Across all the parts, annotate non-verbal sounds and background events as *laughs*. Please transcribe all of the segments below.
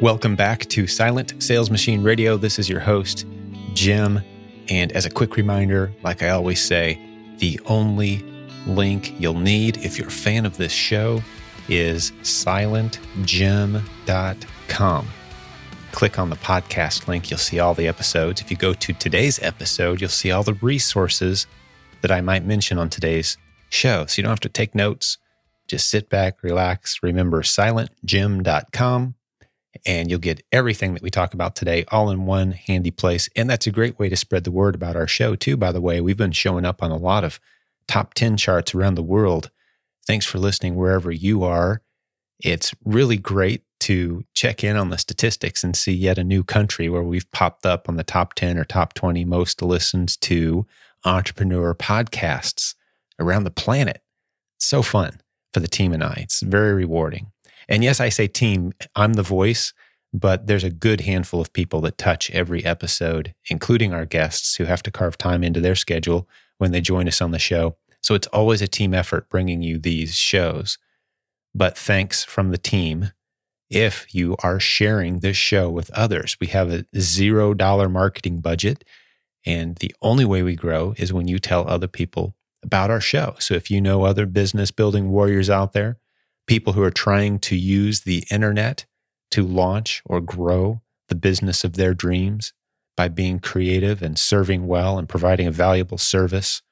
Welcome back to Silent Sales Machine Radio. This is your host, Jim. And as a quick reminder, like I always say, the only link you'll need if you're a fan of this show is silentjim.com. Click on the podcast link, you'll see all the episodes. If you go to today's episode, you'll see all the resources that I might mention on today's show. So you don't have to take notes. Just sit back, relax. Remember silentjim.com and you'll get everything that we talk about today all in one handy place. And that's a great way to spread the word about our show, too. By the way, we've been showing up on a lot of top 10 charts around the world. Thanks for listening wherever you are. It's really great to check in on the statistics and see yet a new country where we've popped up on the top 10 or top 20 most listens to entrepreneur podcasts around the planet. So fun for the team and I. It's very rewarding. And yes, I say team, I'm the voice, but there's a good handful of people that touch every episode, including our guests who have to carve time into their schedule when they join us on the show. So it's always a team effort bringing you these shows. But thanks from the team if you are sharing this show with others. We have a zero dollar marketing budget. And the only way we grow is when you tell other people about our show. So if you know other business building warriors out there, people who are trying to use the internet to launch or grow the business of their dreams by being creative and serving well and providing a valuable service.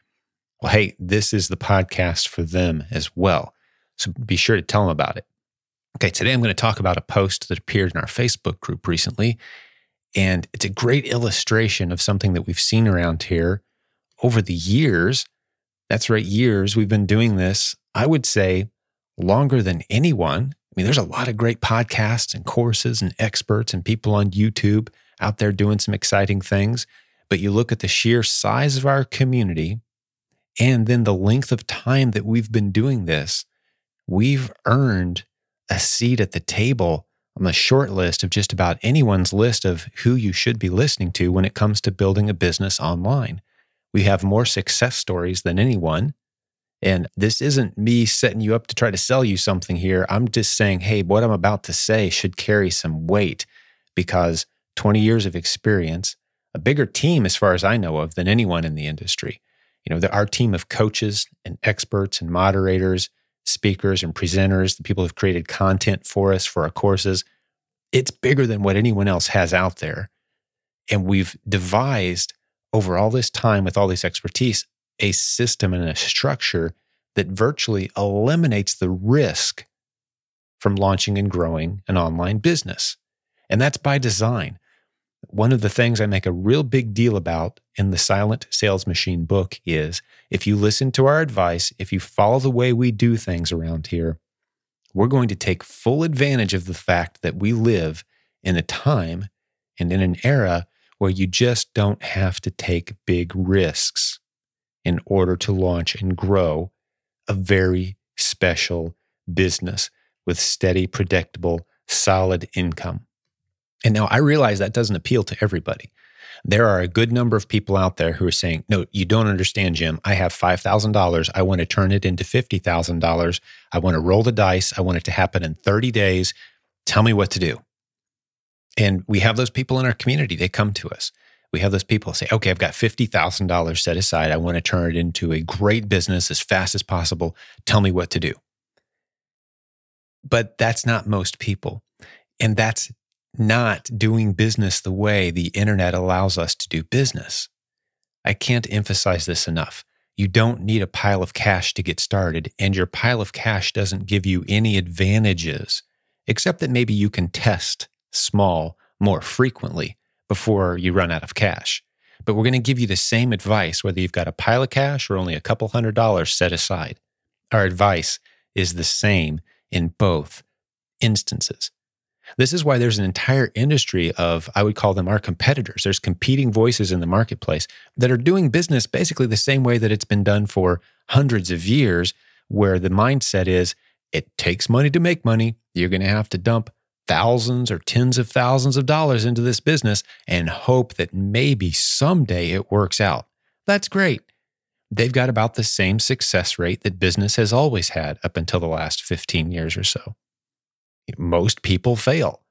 Well, hey, this is the podcast for them as well. So be sure to tell them about it. Okay, today I'm going to talk about a post that appeared in our Facebook group recently. And it's a great illustration of something that we've seen around here over the years. That's right, years. We've been doing this, I would say, longer than anyone. I mean, there's a lot of great podcasts and courses and experts and people on YouTube out there doing some exciting things. But you look at the sheer size of our community and then the length of time that we've been doing this, we've earned a seat at the table on the short list of just about anyone's list of who you should be listening to when it comes to building a business online. We have more success stories than anyone. And this isn't me setting you up to try to sell you something here. I'm just saying, hey, what I'm about to say should carry some weight because 20 years of experience, a bigger team, as far as I know of, than anyone in the industry. You know, the, our team of coaches and experts and moderators, speakers and presenters, the people who've created content for us for our courses, it's bigger than what anyone else has out there. And we've devised over all this time with all this expertise a system and a structure that virtually eliminates the risk from launching and growing an online business. And that's by design. One of the things I make a real big deal about in the Silent Sales Machine book is if you listen to our advice, if you follow the way we do things around here, we're going to take full advantage of the fact that we live in a time and in an era where you just don't have to take big risks in order to launch and grow a very special business with steady, predictable, solid income. And now I realize that doesn't appeal to everybody. There are a good number of people out there who are saying, No, you don't understand, Jim. I have $5,000. I want to turn it into $50,000. I want to roll the dice. I want it to happen in 30 days. Tell me what to do. And we have those people in our community. They come to us we have those people say, okay, I've got $50,000 set aside. I want to turn it into a great business as fast as possible. Tell me what to do. But that's not most people. And that's not doing business the way the internet allows us to do business. I can't emphasize this enough. You don't need a pile of cash to get started, and your pile of cash doesn't give you any advantages, except that maybe you can test small more frequently before you run out of cash. But we're going to give you the same advice whether you've got a pile of cash or only a couple hundred dollars set aside. Our advice is the same in both instances. This is why there's an entire industry of, I would call them our competitors. There's competing voices in the marketplace that are doing business basically the same way that it's been done for hundreds of years, where the mindset is it takes money to make money. You're going to have to dump thousands or tens of thousands of dollars into this business and hope that maybe someday it works out. That's great. They've got about the same success rate that business has always had up until the last 15 years or so. Most people fail.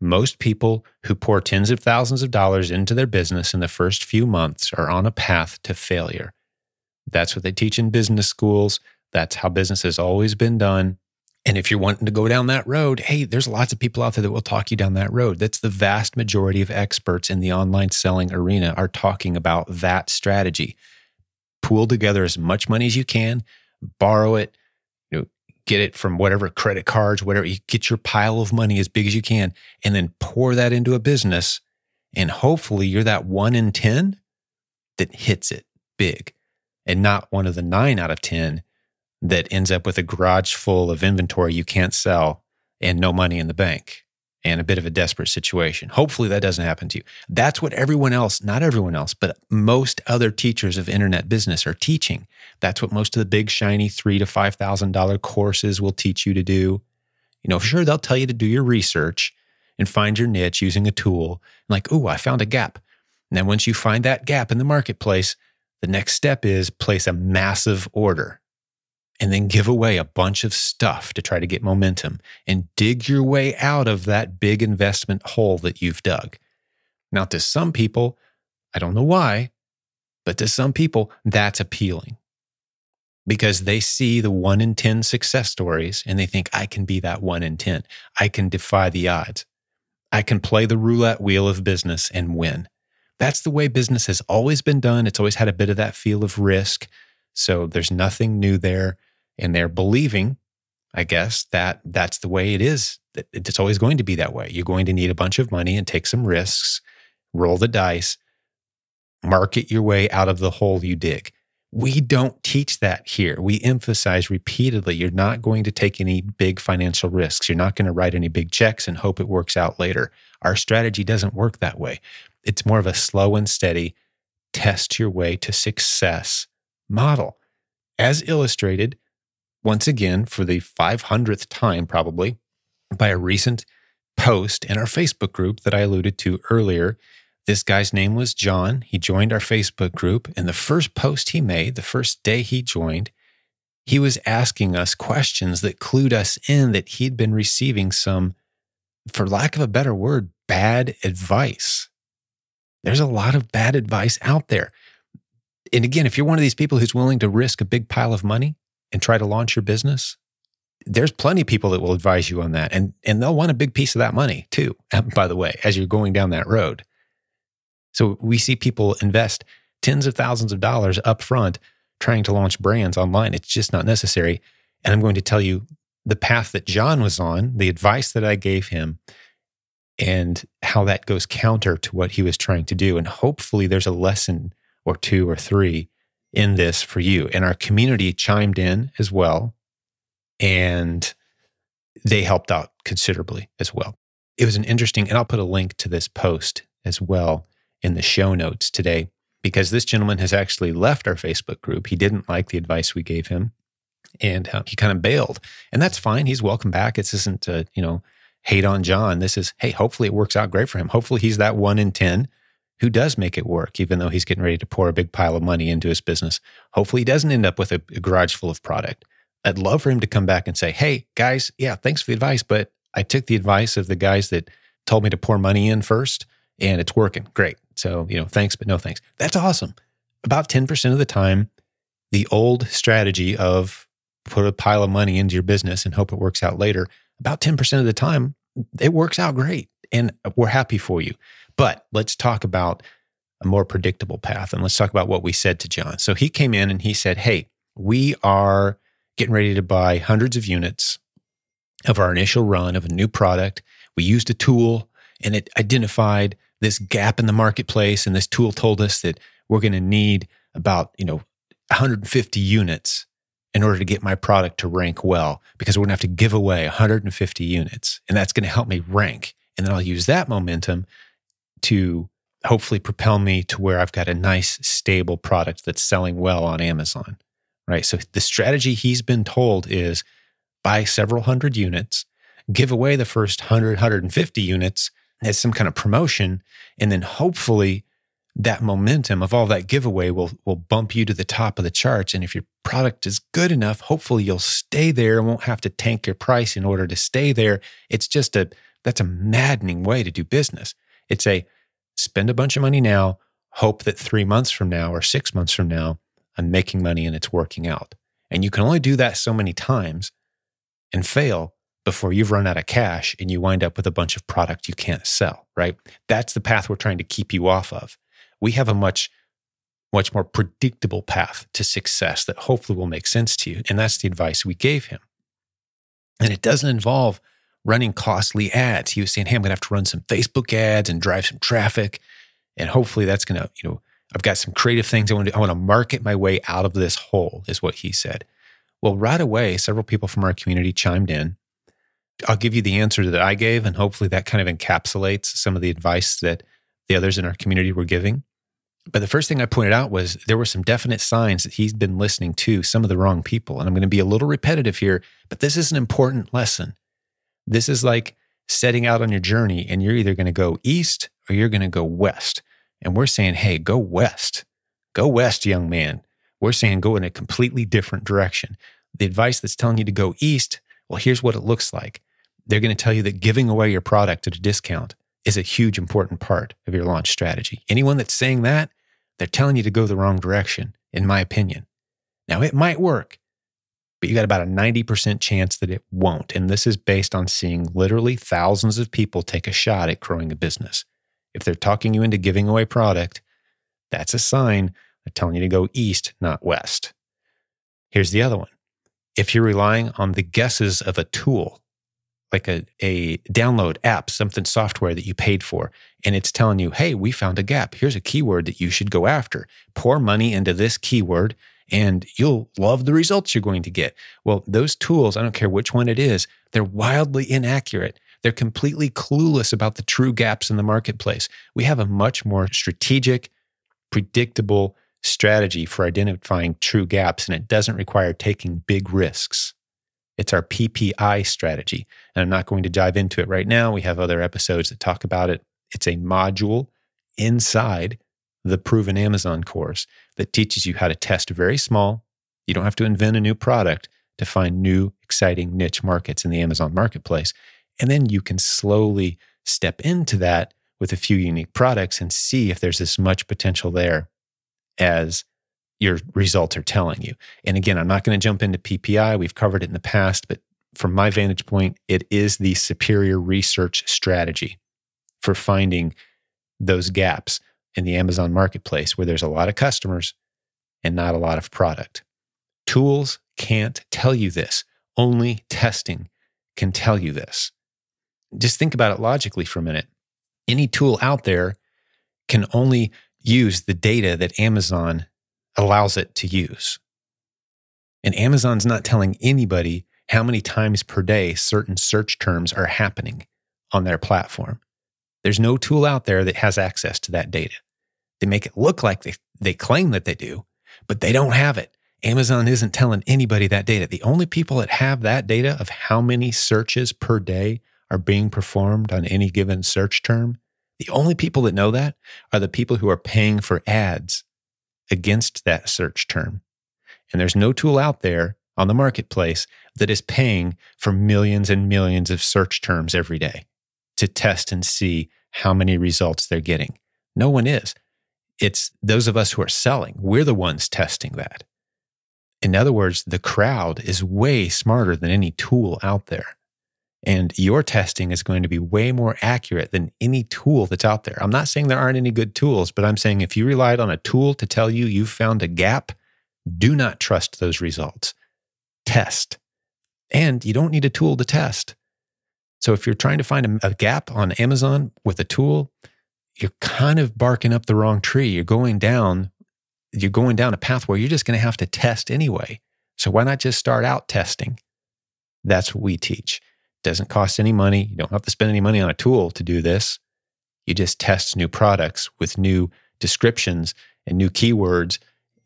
Most people who pour tens of thousands of dollars into their business in the first few months are on a path to failure. That's what they teach in business schools. That's how business has always been done. And if you're wanting to go down that road, hey, there's lots of people out there that will talk you down that road. That's the vast majority of experts in the online selling arena are talking about that strategy. Pool together as much money as you can, borrow it, you know, get it from whatever credit cards, whatever, you get your pile of money as big as you can, and then pour that into a business. And hopefully you're that one in 10 that hits it big and not one of the nine out of 10 that ends up with a garage full of inventory you can't sell and no money in the bank and a bit of a desperate situation. Hopefully that doesn't happen to you. That's what everyone else, not everyone else, but most other teachers of internet business are teaching. That's what most of the big shiny 3 to $5,000 courses will teach you to do. You know, for sure they'll tell you to do your research and find your niche using a tool. Like, "Oh, I found a gap." And then once you find that gap in the marketplace, the next step is place a massive order and then give away a bunch of stuff to try to get momentum and dig your way out of that big investment hole that you've dug. Now, to some people, I don't know why, but to some people, that's appealing because they see the one in 10 success stories and they think, I can be that one in 10. I can defy the odds. I can play the roulette wheel of business and win. That's the way business has always been done. It's always had a bit of that feel of risk. So there's nothing new there and they're believing, I guess, that that's the way it is. It's always going to be that way. You're going to need a bunch of money and take some risks, roll the dice, market your way out of the hole you dig. We don't teach that here. We emphasize repeatedly you're not going to take any big financial risks. You're not going to write any big checks and hope it works out later. Our strategy doesn't work that way. It's more of a slow and steady, test your way to success model. As illustrated once again for the 500th time, probably, by a recent post in our Facebook group that I alluded to earlier. This guy's name was John. He joined our Facebook group. And the first post he made, the first day he joined, he was asking us questions that clued us in that he'd been receiving some, for lack of a better word, bad advice. There's a lot of bad advice out there. And again, if you're one of these people who's willing to risk a big pile of money, and try to launch your business, there's plenty of people that will advise you on that. And, and they'll want a big piece of that money too, *laughs* by the way, as you're going down that road. So we see people invest tens of thousands of dollars up front trying to launch brands online. It's just not necessary. And I'm going to tell you the path that John was on, the advice that I gave him, and how that goes counter to what he was trying to do. And hopefully there's a lesson or two or three in this for you. And our community chimed in as well. And they helped out considerably as well. It was an interesting, and I'll put a link to this post as well in the show notes today because this gentleman has actually left our Facebook group. He didn't like the advice we gave him and uh, he kind of bailed. And that's fine. He's welcome back. This isn't, you know, hate on John. This is, hey, hopefully it works out great for him. Hopefully he's that one in 10 who does make it work, even though he's getting ready to pour a big pile of money into his business. Hopefully, he doesn't end up with a, a garage full of product. I'd love for him to come back and say, Hey, guys, yeah, thanks for the advice, but I took the advice of the guys that told me to pour money in first and it's working. Great. So, you know, thanks, but no thanks. That's awesome. About 10% of the time, the old strategy of put a pile of money into your business and hope it works out later, about 10% of the time, it works out great. And we're happy for you. But let's talk about a more predictable path and let's talk about what we said to John. So he came in and he said, Hey, we are getting ready to buy hundreds of units of our initial run of a new product. We used a tool and it identified this gap in the marketplace. And this tool told us that we're going to need about, you know, 150 units in order to get my product to rank well because we're going to have to give away 150 units and that's going to help me rank. And then I'll use that momentum to hopefully propel me to where I've got a nice, stable product that's selling well on Amazon. Right. So the strategy he's been told is buy several hundred units, give away the first 100, 150 units as some kind of promotion. And then hopefully that momentum of all that giveaway will, will bump you to the top of the charts. And if your product is good enough, hopefully you'll stay there and won't have to tank your price in order to stay there. It's just a That's a maddening way to do business. It's a spend a bunch of money now, hope that three months from now or six months from now, I'm making money and it's working out. And you can only do that so many times and fail before you've run out of cash and you wind up with a bunch of product you can't sell, right? That's the path we're trying to keep you off of. We have a much much more predictable path to success that hopefully will make sense to you. And that's the advice we gave him. And it doesn't involve running costly ads. He was saying, Hey, I'm going to have to run some Facebook ads and drive some traffic. And hopefully that's going to, you know, I've got some creative things I want to I want to market my way out of this hole, is what he said. Well, right away, several people from our community chimed in. I'll give you the answer that I gave, and hopefully that kind of encapsulates some of the advice that the others in our community were giving. But the first thing I pointed out was there were some definite signs that he's been listening to some of the wrong people. And I'm going to be a little repetitive here, but this is an important lesson. This is like setting out on your journey, and you're either going to go east or you're going to go west. And we're saying, hey, go west. Go west, young man. We're saying go in a completely different direction. The advice that's telling you to go east, well, here's what it looks like. They're going to tell you that giving away your product at a discount is a huge important part of your launch strategy. Anyone that's saying that, they're telling you to go the wrong direction, in my opinion. Now, it might work, but you got about a 90% chance that it won't. And this is based on seeing literally thousands of people take a shot at growing a business. If they're talking you into giving away product, that's a sign telling you to go east, not west. Here's the other one. If you're relying on the guesses of a tool, like a, a download app, something software that you paid for, and it's telling you, hey, we found a gap. Here's a keyword that you should go after. Pour money into this keyword and you'll love the results you're going to get. Well, those tools, I don't care which one it is, they're wildly inaccurate. They're completely clueless about the true gaps in the marketplace. We have a much more strategic, predictable strategy for identifying true gaps, and it doesn't require taking big risks. It's our PPI strategy. And I'm not going to dive into it right now. We have other episodes that talk about it. It's a module inside the Proven Amazon course that teaches you how to test very small. You don't have to invent a new product to find new, exciting niche markets in the Amazon marketplace. And then you can slowly step into that with a few unique products and see if there's as much potential there as your results are telling you. And again, I'm not going to jump into PPI. We've covered it in the past, but from my vantage point, it is the superior research strategy for finding those gaps in the Amazon marketplace where there's a lot of customers and not a lot of product. Tools can't tell you this. Only testing can tell you this. Just think about it logically for a minute. Any tool out there can only use the data that Amazon allows it to use. And Amazon's not telling anybody how many times per day certain search terms are happening on their platform. There's no tool out there that has access to that data. They make it look like they, they claim that they do, but they don't have it. Amazon isn't telling anybody that data. The only people that have that data of how many searches per day are being performed on any given search term, the only people that know that are the people who are paying for ads against that search term. And there's no tool out there on the marketplace that is paying for millions and millions of search terms every day to test and see how many results they're getting. No one is. It's those of us who are selling. We're the ones testing that. In other words, the crowd is way smarter than any tool out there. And your testing is going to be way more accurate than any tool that's out there. I'm not saying there aren't any good tools, but I'm saying if you relied on a tool to tell you you found a gap, do not trust those results. Test. And you don't need a tool to test. So if you're trying to find a gap on Amazon with a tool, you're kind of barking up the wrong tree. You're going down, you're going down a path where you're just going to have to test anyway. So why not just start out testing? That's what we teach doesn't cost any money. You don't have to spend any money on a tool to do this. You just test new products with new descriptions and new keywords,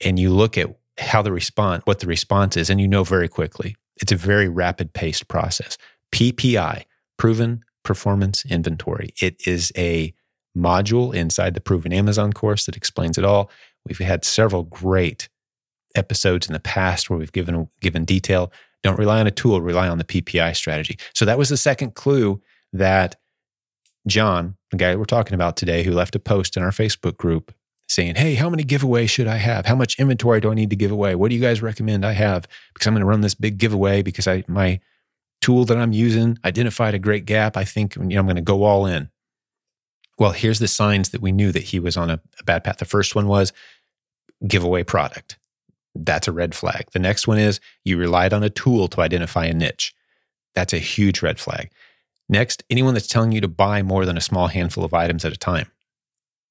and you look at how the response, what the response is, and you know very quickly. It's a very rapid paced process. PPI, Proven Performance Inventory. It is a module inside the Proven Amazon course that explains it all. We've had several great episodes in the past where we've given given detail don't rely on a tool, rely on the PPI strategy. So that was the second clue that John, the guy we're talking about today, who left a post in our Facebook group saying, Hey, how many giveaways should I have? How much inventory do I need to give away? What do you guys recommend I have? Because I'm going to run this big giveaway because I, my tool that I'm using identified a great gap. I think you know, I'm going to go all in. Well, here's the signs that we knew that he was on a, a bad path. The first one was giveaway product. That's a red flag. The next one is you relied on a tool to identify a niche. That's a huge red flag. Next, anyone that's telling you to buy more than a small handful of items at a time,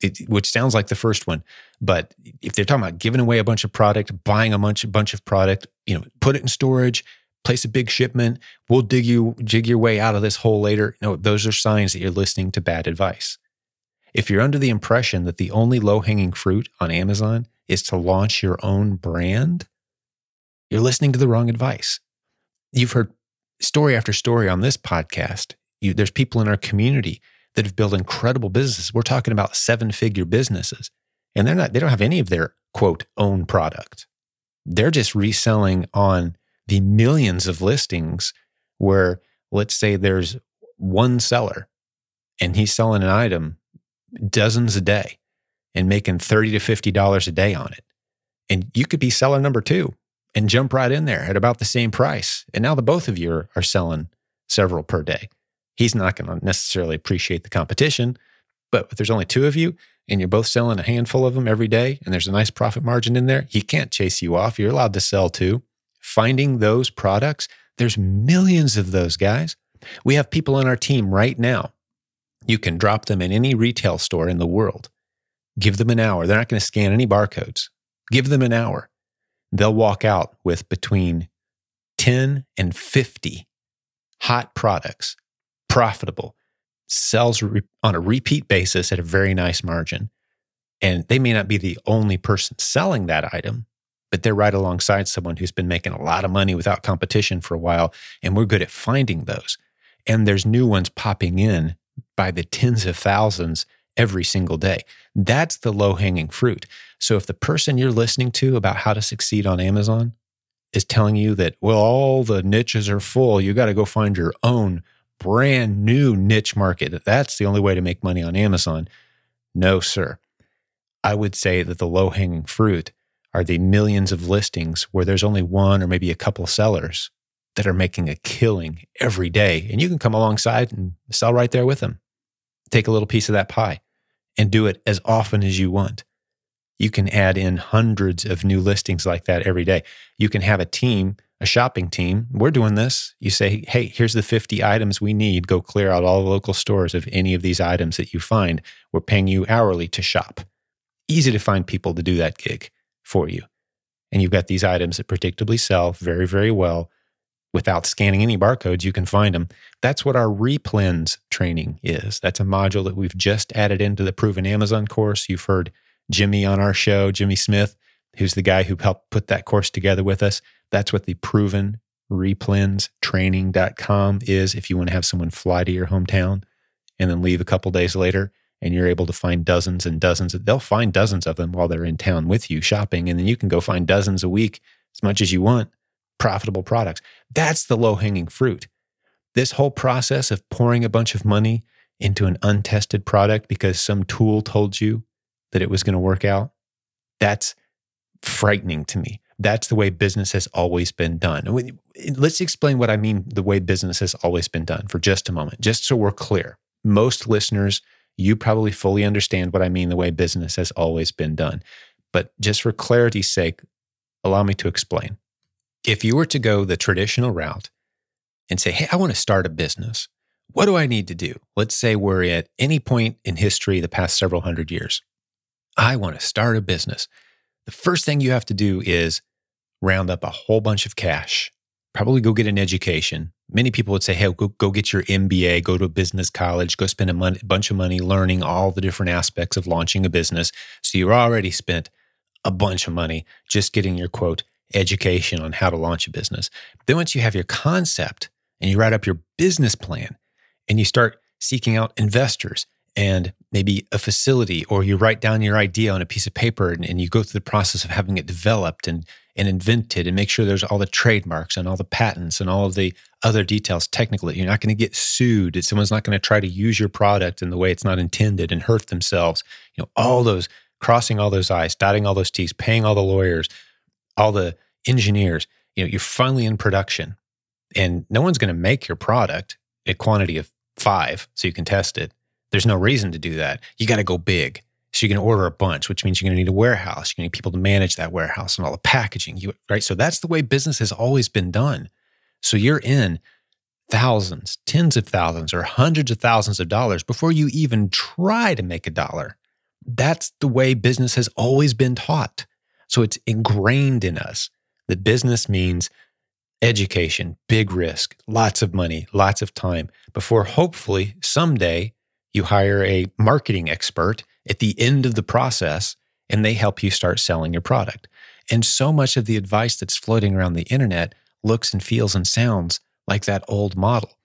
it, which sounds like the first one. But if they're talking about giving away a bunch of product, buying a bunch, bunch of product, you know, put it in storage, place a big shipment, we'll dig you, jig your way out of this hole later. No, those are signs that you're listening to bad advice. If you're under the impression that the only low hanging fruit on Amazon is to launch your own brand, you're listening to the wrong advice. You've heard story after story on this podcast. You, there's people in our community that have built incredible businesses. We're talking about seven figure businesses, and they're not, they don't have any of their quote own product. They're just reselling on the millions of listings where, let's say, there's one seller and he's selling an item dozens a day and making 30 to $50 a day on it. And you could be seller number two and jump right in there at about the same price. And now the both of you are, are selling several per day. He's not going to necessarily appreciate the competition, but if there's only two of you and you're both selling a handful of them every day and there's a nice profit margin in there, he can't chase you off. You're allowed to sell too. Finding those products, there's millions of those guys. We have people on our team right now. You can drop them in any retail store in the world Give them an hour. They're not going to scan any barcodes. Give them an hour. They'll walk out with between 10 and 50 hot products, profitable, sells re- on a repeat basis at a very nice margin. And they may not be the only person selling that item, but they're right alongside someone who's been making a lot of money without competition for a while. And we're good at finding those. And there's new ones popping in by the tens of thousands every single day. That's the low hanging fruit. So if the person you're listening to about how to succeed on Amazon is telling you that, well, all the niches are full, you got to go find your own brand new niche market. That's the only way to make money on Amazon. No, sir. I would say that the low hanging fruit are the millions of listings where there's only one or maybe a couple sellers that are making a killing every day. And you can come alongside and sell right there with them. Take a little piece of that pie and do it as often as you want. You can add in hundreds of new listings like that every day. You can have a team, a shopping team. We're doing this. You say, hey, here's the 50 items we need. Go clear out all the local stores of any of these items that you find. We're paying you hourly to shop. Easy to find people to do that gig for you. And you've got these items that predictably sell very, very well without scanning any barcodes, you can find them. That's what our replens training is. That's a module that we've just added into the Proven Amazon course. You've heard Jimmy on our show, Jimmy Smith, who's the guy who helped put that course together with us. That's what the Proven Replens training.com is if you want to have someone fly to your hometown and then leave a couple days later and you're able to find dozens and dozens of, they'll find dozens of them while they're in town with you shopping and then you can go find dozens a week as much as you want profitable products. That's the low hanging fruit. This whole process of pouring a bunch of money into an untested product because some tool told you that it was going to work out, that's frightening to me. That's the way business has always been done. Let's explain what I mean the way business has always been done for just a moment, just so we're clear. Most listeners, you probably fully understand what I mean the way business has always been done. But just for clarity's sake, allow me to explain. If you were to go the traditional route and say, Hey, I want to start a business, what do I need to do? Let's say we're at any point in history, the past several hundred years. I want to start a business. The first thing you have to do is round up a whole bunch of cash, probably go get an education. Many people would say, Hey, go, go get your MBA, go to a business college, go spend a mon- bunch of money learning all the different aspects of launching a business. So you're already spent a bunch of money just getting your quote education on how to launch a business. Then once you have your concept and you write up your business plan and you start seeking out investors and maybe a facility or you write down your idea on a piece of paper and, and, you go through the process of having it developed and, and invented and make sure there's all the trademarks and all the patents and all of the other details technically. You're not going to get sued. Someone's not going to try to use your product in the way it's not intended and hurt themselves. You know, all those crossing all those I's, dotting all those T's, paying all the lawyers, all the engineers. You know, you're finally in production and no one's going to make your product a quantity of five so you can test it. There's no reason to do that. You got to go big. So you're going to order a bunch, which means you're going to need a warehouse. You're going to need people to manage that warehouse and all the packaging. You, right. So that's the way business has always been done. So you're in thousands, tens of thousands, or hundreds of thousands of dollars before you even try to make a dollar. That's the way business has always been taught. So it's ingrained in us that business means education, big risk, lots of money, lots of time before hopefully someday you hire a marketing expert at the end of the process and they help you start selling your product. And so much of the advice that's floating around the internet looks and feels and sounds like that old model.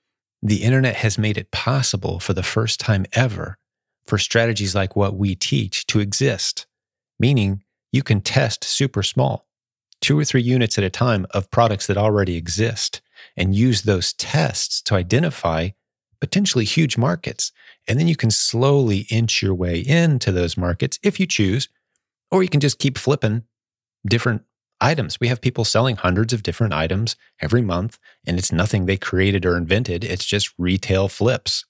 The internet has made it possible for the first time ever for strategies like what we teach to exist, meaning you can test super small, two or three units at a time of products that already exist, and use those tests to identify potentially huge markets. And then you can slowly inch your way into those markets if you choose, or you can just keep flipping different items. We have people selling hundreds of different items every month, and it's nothing they created or invented. It's just retail flips.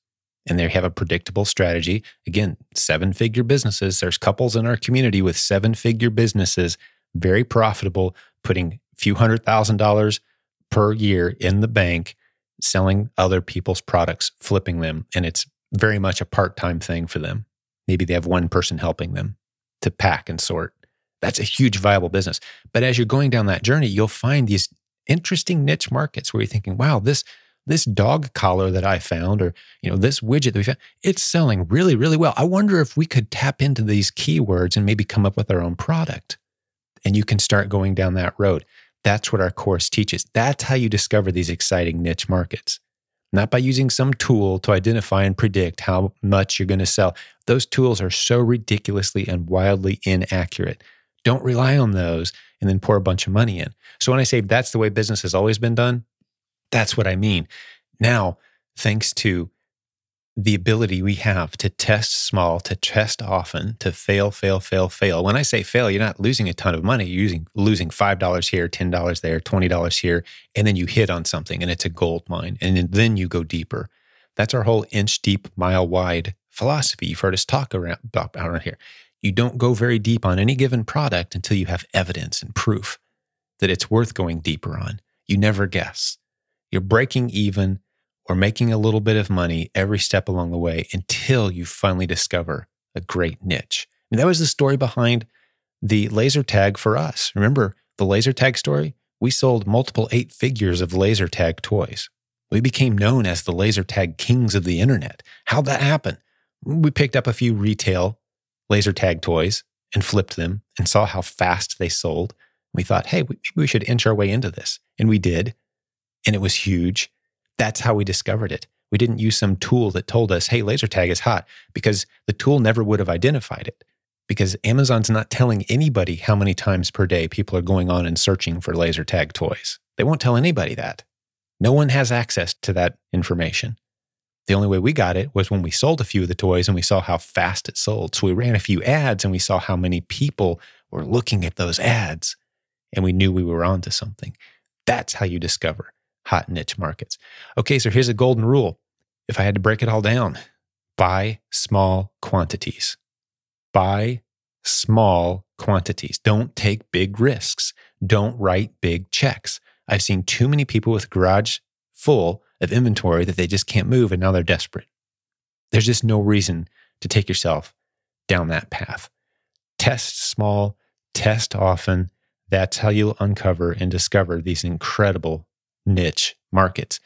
And they have a predictable strategy. Again, seven figure businesses. There's couples in our community with seven figure businesses, very profitable, putting a few hundred thousand dollars per year in the bank selling other people's products, flipping them. And it's very much a part time thing for them. Maybe they have one person helping them to pack and sort. That's a huge viable business. But as you're going down that journey, you'll find these interesting niche markets where you're thinking, wow, this this dog collar that I found, or you know, this widget that we found, it's selling really, really well. I wonder if we could tap into these keywords and maybe come up with our own product. And you can start going down that road. That's what our course teaches. That's how you discover these exciting niche markets. Not by using some tool to identify and predict how much you're going to sell. Those tools are so ridiculously and wildly inaccurate. Don't rely on those and then pour a bunch of money in. So when I say that's the way business has always been done, that's what I mean. Now, thanks to the ability we have to test small, to test often, to fail, fail, fail, fail. When I say fail, you're not losing a ton of money. You're using, losing $5 here, $10 there, $20 here, and then you hit on something and it's a gold mine. And then you go deeper. That's our whole inch deep, mile wide philosophy. You've heard us talk around, about around here. You don't go very deep on any given product until you have evidence and proof that it's worth going deeper on. You never guess. You're breaking even or making a little bit of money every step along the way until you finally discover a great niche. I mean, that was the story behind the laser tag for us. Remember the laser tag story? We sold multiple eight figures of laser tag toys. We became known as the laser tag kings of the internet. How'd that happen? We picked up a few retail laser tag toys and flipped them and saw how fast they sold. We thought, hey, we should inch our way into this. And we did. And it was huge. That's how we discovered it. We didn't use some tool that told us, hey, laser tag is hot, because the tool never would have identified it. Because Amazon's not telling anybody how many times per day people are going on and searching for laser tag toys. They won't tell anybody that. No one has access to that information. The only way we got it was when we sold a few of the toys and we saw how fast it sold. So we ran a few ads and we saw how many people were looking at those ads and we knew we were onto something. That's how you discover hot niche markets. Okay, so here's a golden rule. If I had to break it all down, buy small quantities. Buy small quantities. Don't take big risks. Don't write big checks. I've seen too many people with garage full of inventory that they just can't move and now they're desperate. There's just no reason to take yourself down that path. Test small, test often. That's how you'll uncover and discover these incredible niche markets.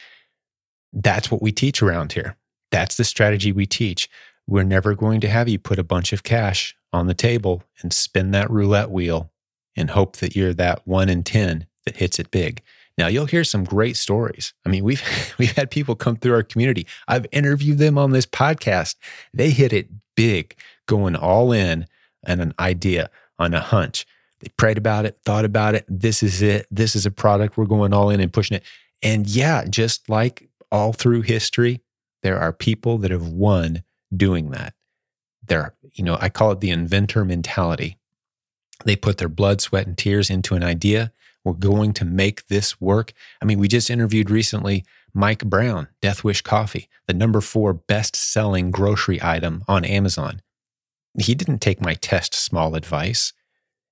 That's what we teach around here. That's the strategy we teach. We're never going to have you put a bunch of cash on the table and spin that roulette wheel and hope that you're that one in 10 that hits it big. Now you'll hear some great stories. I mean, we've *laughs* we've had people come through our community. I've interviewed them on this podcast. They hit it big, going all in on an idea, on a hunch. They prayed about it, thought about it. This is it. This is a product. We're going all in and pushing it. And yeah, just like all through history, there are people that have won doing that. There, you know, I call it the inventor mentality. They put their blood, sweat, and tears into an idea. We're going to make this work. I mean, we just interviewed recently Mike Brown, Death Wish Coffee, the number four best selling grocery item on Amazon. He didn't take my test small advice.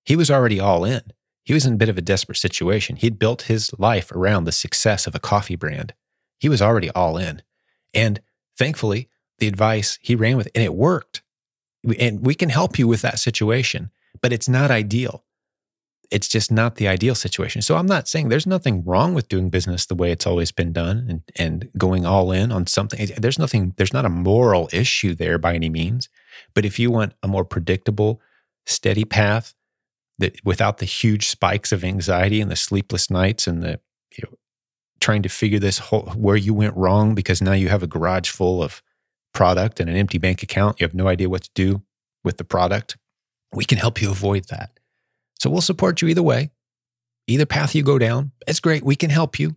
He was already all in. He was in a bit of a desperate situation. He'd built his life around the success of a coffee brand. He was already all in. And thankfully, the advice he ran with, and it worked. And we can help you with that situation, but it's not ideal. It's just not the ideal situation. So I'm not saying there's nothing wrong with doing business the way it's always been done and, and going all in on something. There's nothing, there's not a moral issue there by any means. But if you want a more predictable, steady path that without the huge spikes of anxiety and the sleepless nights and the you know, trying to figure this whole where you went wrong because now you have a garage full of product and an empty bank account. You have no idea what to do with the product. We can help you avoid that. So we'll support you either way. Either path you go down, it's great. We can help you.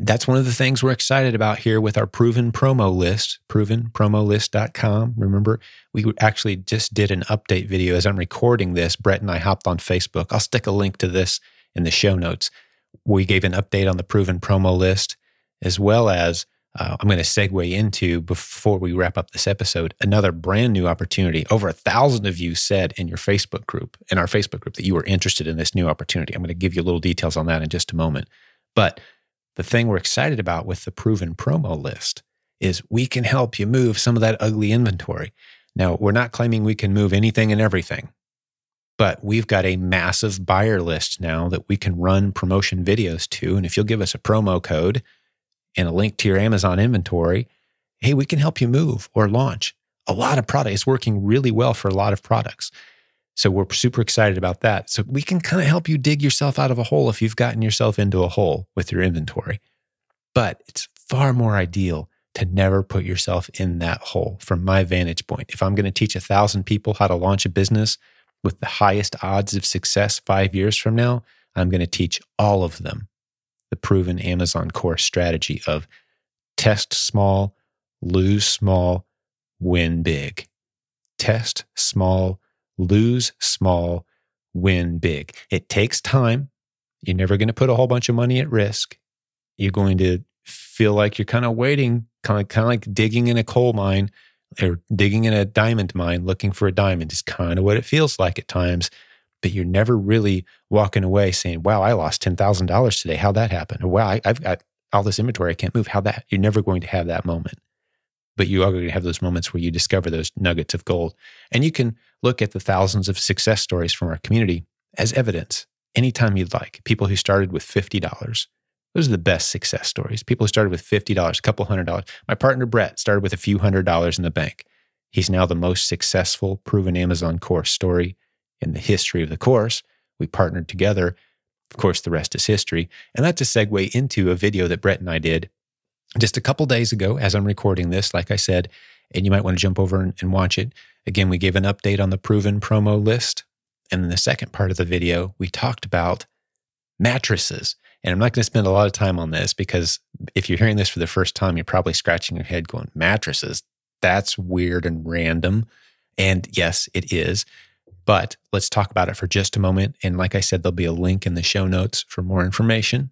That's one of the things we're excited about here with our proven promo list, provenpromolist.com. Remember, we actually just did an update video as I'm recording this. Brett and I hopped on Facebook. I'll stick a link to this in the show notes. We gave an update on the proven promo list, as well as uh, I'm going to segue into before we wrap up this episode another brand new opportunity. Over a thousand of you said in your Facebook group, in our Facebook group, that you were interested in this new opportunity. I'm going to give you a little details on that in just a moment. But the thing we're excited about with the proven promo list is we can help you move some of that ugly inventory. Now, we're not claiming we can move anything and everything, but we've got a massive buyer list now that we can run promotion videos to. And if you'll give us a promo code, and a link to your Amazon inventory, hey, we can help you move or launch a lot of product. It's working really well for a lot of products. So we're super excited about that. So we can kind of help you dig yourself out of a hole if you've gotten yourself into a hole with your inventory. But it's far more ideal to never put yourself in that hole from my vantage point. If I'm going to teach a thousand people how to launch a business with the highest odds of success five years from now, I'm going to teach all of them the proven Amazon course strategy of test small, lose small, win big. Test small, lose small, win big. It takes time. You're never going to put a whole bunch of money at risk. You're going to feel like you're kind of waiting, kind of, kind of like digging in a coal mine or digging in a diamond mine looking for a diamond is kind of what it feels like at times but you're never really walking away saying, wow, I lost $10,000 today. How'd that happen? Or wow, I, have got all this inventory. I can't move. How that? You're never going to have that moment. But you are going to have those moments where you discover those nuggets of gold. And you can look at the thousands of success stories from our community as evidence anytime you'd like. People who started with $50. Those are the best success stories. People who started with $50, a couple hundred dollars. My partner, Brett, started with a few hundred dollars in the bank. He's now the most successful proven Amazon course story in the history of the course. We partnered together. Of course, the rest is history. And that's a segue into a video that Brett and I did just a couple days ago as I'm recording this, like I said, and you might want to jump over and, and watch it. Again, we gave an update on the proven promo list. And in the second part of the video, we talked about mattresses. And I'm not going to spend a lot of time on this because if you're hearing this for the first time, you're probably scratching your head going, mattresses, that's weird and random. And yes, it is. But let's talk about it for just a moment. And like I said, there'll be a link in the show notes for more information.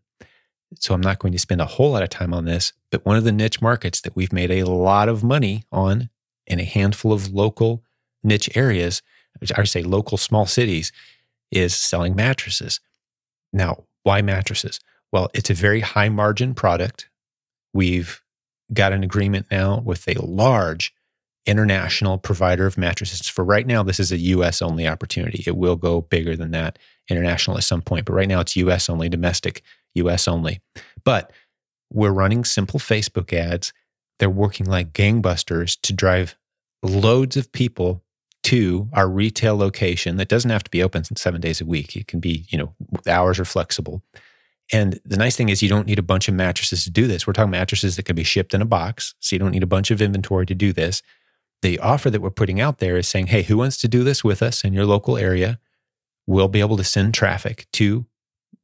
So I'm not going to spend a whole lot of time on this, but one of the niche markets that we've made a lot of money on in a handful of local niche areas, which I would say local small cities, is selling mattresses. Now, why mattresses? Well, it's a very high margin product. We've got an agreement now with a large international provider of mattresses. For right now, this is a US only opportunity. It will go bigger than that international at some point, but right now it's US only, domestic, US only. But we're running simple Facebook ads. They're working like gangbusters to drive loads of people to our retail location that doesn't have to be open seven days a week. It can be, you know, hours are flexible. And the nice thing is, you don't need a bunch of mattresses to do this. We're talking mattresses that can be shipped in a box. So you don't need a bunch of inventory to do this the offer that we're putting out there is saying, hey, who wants to do this with us in your local area? We'll be able to send traffic to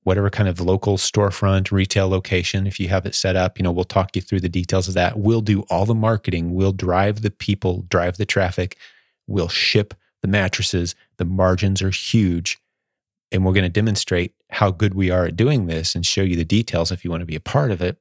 whatever kind of local storefront, retail location, if you have it set up, you know, we'll talk you through the details of that. We'll do all the marketing, we'll drive the people, drive the traffic, we'll ship the mattresses. The margins are huge. And we're going to demonstrate how good we are at doing this and show you the details if you want to be a part of it.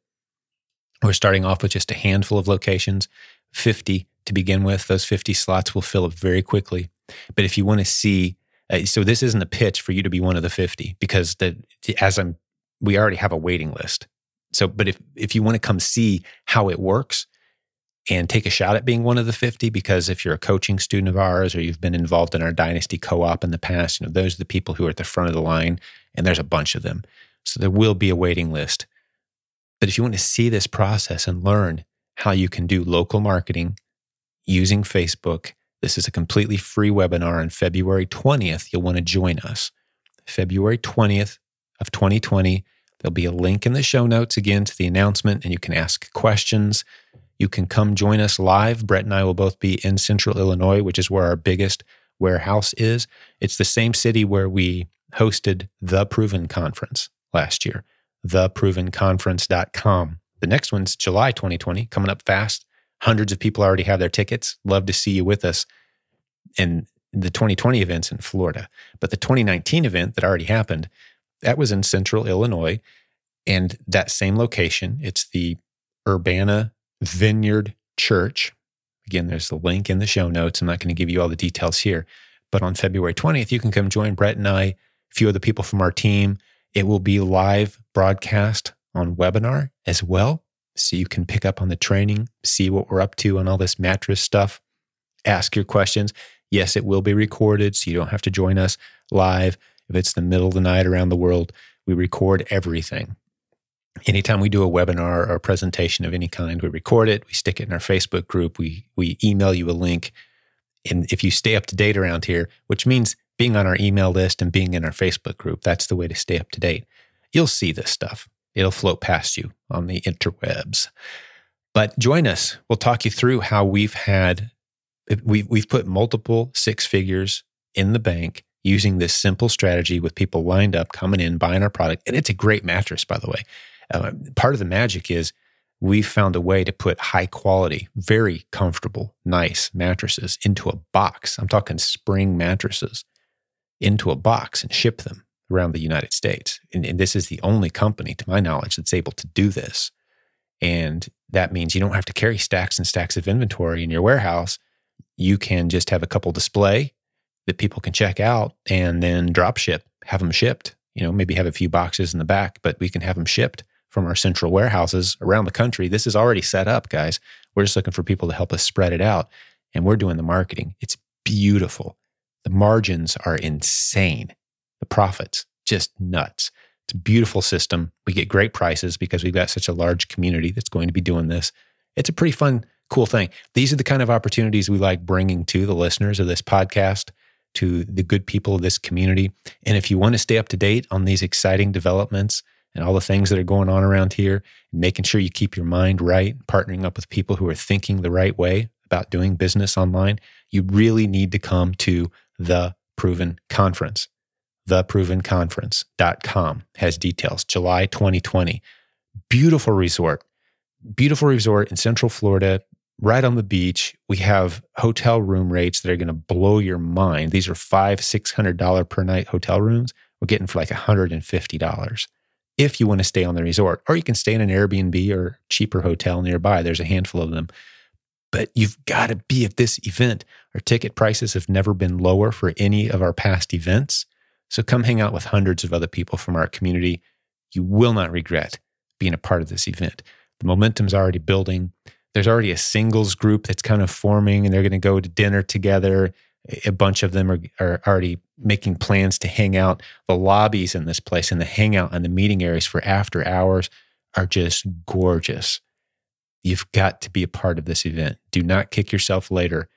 We're starting off with just a handful of locations, 50 to begin with. Those 50 slots will fill up very quickly. But if you want to see uh, so this isn't a pitch for you to be one of the 50 because the as I'm we already have a waiting list. So but if if you want to come see how it works and take a shot at being one of the 50 because if you're a coaching student of ours or you've been involved in our dynasty co-op in the past, you know those are the people who are at the front of the line and there's a bunch of them. So there will be a waiting list. But if you want to see this process and learn how you can do local marketing using Facebook this is a completely free webinar on February 20th. You'll want to join us. February 20th of 2020. There'll be a link in the show notes again to the announcement, and you can ask questions. You can come join us live. Brett and I will both be in central Illinois, which is where our biggest warehouse is. It's the same city where we hosted the Proven Conference last year, theprovenconference.com. The next one's July 2020, coming up fast. Hundreds of people already have their tickets. Love to see you with us in the 2020 events in Florida. But the 2019 event that already happened, that was in central Illinois. And that same location, it's the Urbana Vineyard Church. Again, there's the link in the show notes. I'm not going to give you all the details here. But on February 20th, you can come join Brett and I, a few of the people from our team. It will be live broadcast on webinar as well so you can pick up on the training, see what we're up to on all this mattress stuff, ask your questions. Yes, it will be recorded, so you don't have to join us live. If it's the middle of the night around the world, we record everything. Anytime we do a webinar or a presentation of any kind, we record it, we stick it in our Facebook group, we, we email you a link. And if you stay up to date around here, which means being on our email list and being in our Facebook group, that's the way to stay up to date. You'll see this stuff. It'll float past you on the interwebs. But join us. We'll talk you through how we've had, we've, we've put multiple six figures in the bank using this simple strategy with people lined up, coming in, buying our product. And it's a great mattress, by the way. Uh, part of the magic is we've found a way to put high quality, very comfortable, nice mattresses into a box. I'm talking spring mattresses into a box and ship them around the United States. And, and, this is the only company, to my knowledge, that's able to do this. And that means you don't have to carry stacks and stacks of inventory in your warehouse. You can just have a couple display that people can check out and then drop ship, have them shipped. You know, maybe have a few boxes in the back, but we can have them shipped from our central warehouses around the country. This is already set up, guys. We're just looking for people to help us spread it out. And we're doing the marketing. It's beautiful. The margins are insane the profits just nuts. It's a beautiful system. We get great prices because we've got such a large community that's going to be doing this. It's a pretty fun, cool thing. These are the kind of opportunities we like bringing to the listeners of this podcast, to the good people of this community. And if you want to stay up to date on these exciting developments and all the things that are going on around here, making sure you keep your mind right, partnering up with people who are thinking the right way about doing business online, you really need to come to the Proven Conference theprovenconference.com has details. July 2020. Beautiful resort. Beautiful resort in Central Florida, right on the beach. We have hotel room rates that are going to blow your mind. These are five, six hundred dollar per night hotel rooms. We're getting for like $150 if you want to stay on the resort, or you can stay in an Airbnb or cheaper hotel nearby. There's a handful of them. But you've got to be at this event. Our ticket prices have never been lower for any of our past events. So come hang out with hundreds of other people from our community. You will not regret being a part of this event. The momentum's already building. There's already a singles group that's kind of forming, and they're going to go to dinner together. A bunch of them are, are already making plans to hang out. The lobbies in this place and the hangout and the meeting areas for after hours are just gorgeous. You've got to be a part of this event. Do not kick yourself later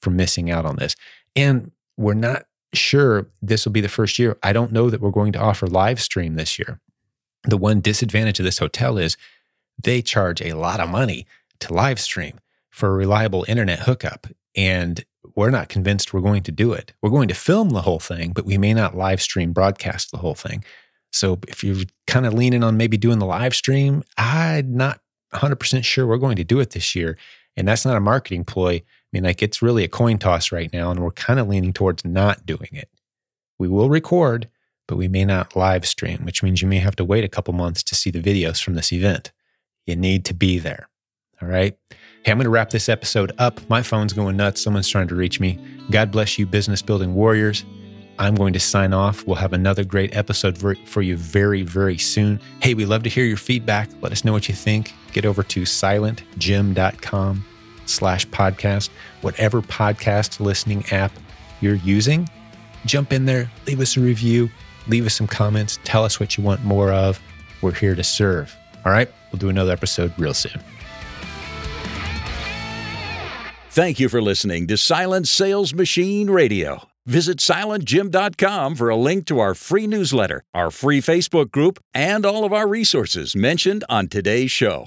for missing out on this. And we're not sure this will be the first year. I don't know that we're going to offer live stream this year. The one disadvantage of this hotel is they charge a lot of money to live stream for a reliable internet hookup. And we're not convinced we're going to do it. We're going to film the whole thing, but we may not live stream broadcast the whole thing. So if you're kind of leaning on maybe doing the live stream, I'm not 100% sure we're going to do it this year. And that's not a marketing ploy. I mean, like it's really a coin toss right now, and we're kind of leaning towards not doing it. We will record, but we may not live stream, which means you may have to wait a couple months to see the videos from this event. You need to be there. All right. Hey, I'm going to wrap this episode up. My phone's going nuts. Someone's trying to reach me. God bless you, business building warriors. I'm going to sign off. We'll have another great episode for you very, very soon. Hey, we love to hear your feedback. Let us know what you think. Get over to silentjim.com slash podcast. Whatever podcast listening app you're using, jump in there, leave us a review leave us some comments, tell us what you want more of. We're here to serve. All right, we'll do another episode real soon. Thank you for listening to Silent Sales Machine Radio. Visit silentjim.com for a link to our free newsletter, our free Facebook group, and all of our resources mentioned on today's show.